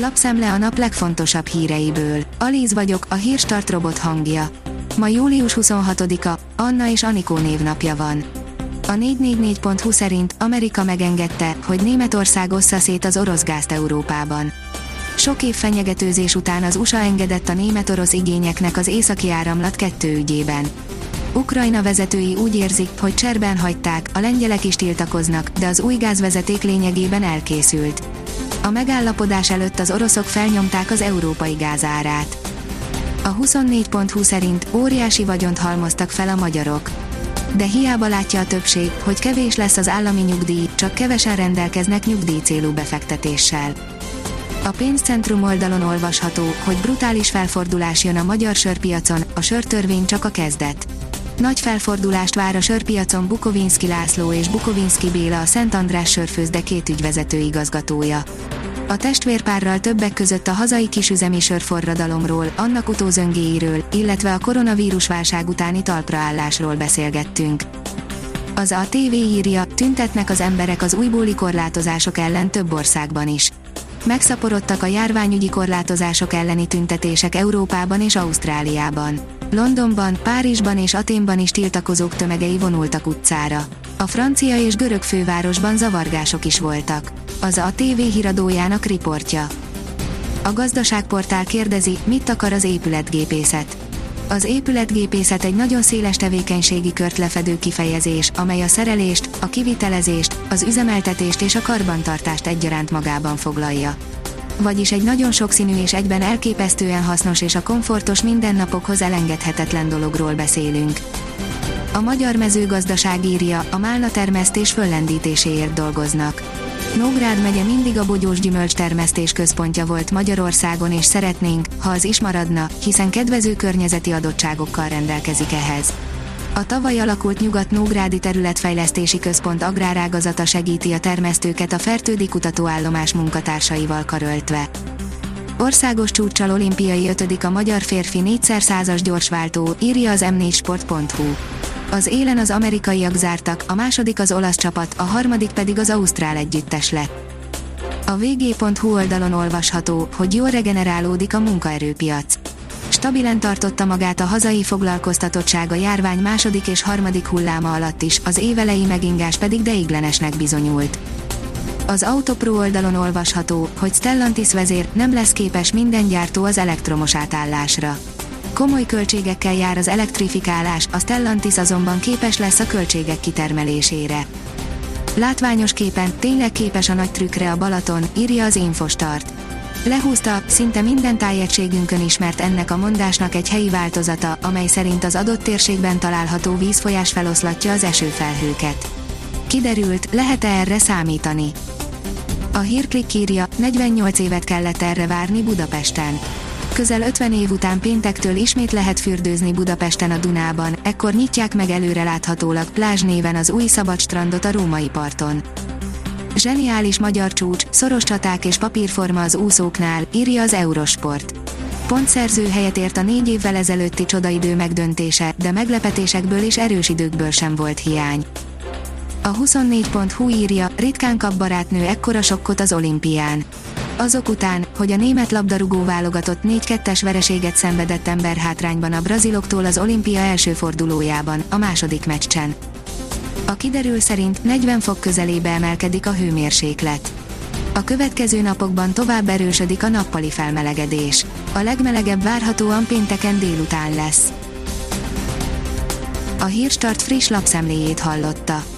Lapszemle a nap legfontosabb híreiből. Alíz vagyok, a hírstart robot hangja. Ma július 26-a, Anna és Anikó névnapja van. A 444.hu szerint Amerika megengedte, hogy Németország ossza szét az orosz gázt Európában. Sok év fenyegetőzés után az USA engedett a német-orosz igényeknek az északi áramlat kettő ügyében. Ukrajna vezetői úgy érzik, hogy cserben hagyták, a lengyelek is tiltakoznak, de az új gázvezeték lényegében elkészült. A megállapodás előtt az oroszok felnyomták az európai gázárát. A 24.20 szerint óriási vagyont halmoztak fel a magyarok. De hiába látja a többség, hogy kevés lesz az állami nyugdíj, csak kevesen rendelkeznek nyugdíj célú befektetéssel. A pénzcentrum oldalon olvasható, hogy brutális felfordulás jön a magyar sörpiacon, a sörtörvény csak a kezdet. Nagy felfordulást vár a sörpiacon Bukovinski László és Bukovinski Béla a Szent András sörfőzde két ügyvezető igazgatója. A testvérpárral többek között a hazai kisüzemi sörforradalomról, annak utózöngéiről, illetve a koronavírus válság utáni talpraállásról beszélgettünk. Az a TV írja, tüntetnek az emberek az újbóli korlátozások ellen több országban is. Megszaporodtak a járványügyi korlátozások elleni tüntetések Európában és Ausztráliában. Londonban, Párizsban és Aténban is tiltakozók tömegei vonultak utcára. A francia és görög fővárosban zavargások is voltak. Az a TV híradójának riportja. A gazdaságportál kérdezi, mit akar az épületgépészet. Az épületgépészet egy nagyon széles tevékenységi kört lefedő kifejezés, amely a szerelést, a kivitelezést, az üzemeltetést és a karbantartást egyaránt magában foglalja vagyis egy nagyon sokszínű és egyben elképesztően hasznos és a komfortos mindennapokhoz elengedhetetlen dologról beszélünk. A magyar mezőgazdaság írja, a málna termesztés föllendítéséért dolgoznak. Nógrád megye mindig a bogyós gyümölcs termesztés központja volt Magyarországon és szeretnénk, ha az is maradna, hiszen kedvező környezeti adottságokkal rendelkezik ehhez. A tavaly alakult Nyugat-Nógrádi Területfejlesztési Központ agrárágazata segíti a termesztőket a fertődi kutatóállomás munkatársaival karöltve. Országos csúcsal olimpiai ötödik a magyar férfi 4x100-as gyorsváltó, írja az m4sport.hu. Az élen az amerikaiak zártak, a második az olasz csapat, a harmadik pedig az ausztrál együttes lett. A vg.hu oldalon olvasható, hogy jól regenerálódik a munkaerőpiac stabilen tartotta magát a hazai foglalkoztatottság a járvány második és harmadik hulláma alatt is, az évelei megingás pedig deiglenesnek bizonyult. Az Autopro oldalon olvasható, hogy Stellantis vezér nem lesz képes minden gyártó az elektromos átállásra. Komoly költségekkel jár az elektrifikálás, a Stellantis azonban képes lesz a költségek kitermelésére. Látványos képen tényleg képes a nagy trükkre a Balaton, írja az Infostart. Lehúzta, szinte minden tájegységünkön ismert ennek a mondásnak egy helyi változata, amely szerint az adott térségben található vízfolyás feloszlatja az esőfelhőket. Kiderült, lehet-e erre számítani? A hírklik írja, 48 évet kellett erre várni Budapesten. Közel 50 év után péntektől ismét lehet fürdőzni Budapesten a Dunában, ekkor nyitják meg előreláthatólag plázs néven az új szabad strandot a római parton. Zseniális magyar csúcs, szoros csaták és papírforma az úszóknál, írja az Eurosport. Pontszerző helyet ért a négy évvel ezelőtti csodaidő megdöntése, de meglepetésekből és erős időkből sem volt hiány. A 24.hu írja, ritkán kap barátnő ekkora sokkot az olimpián. Azok után, hogy a német labdarúgó válogatott 4-2-es vereséget szenvedett ember hátrányban a braziloktól az olimpia első fordulójában, a második meccsen. A kiderül szerint 40 fok közelébe emelkedik a hőmérséklet. A következő napokban tovább erősödik a nappali felmelegedés. A legmelegebb várhatóan pénteken délután lesz. A Hírstart friss lapszemléjét hallotta.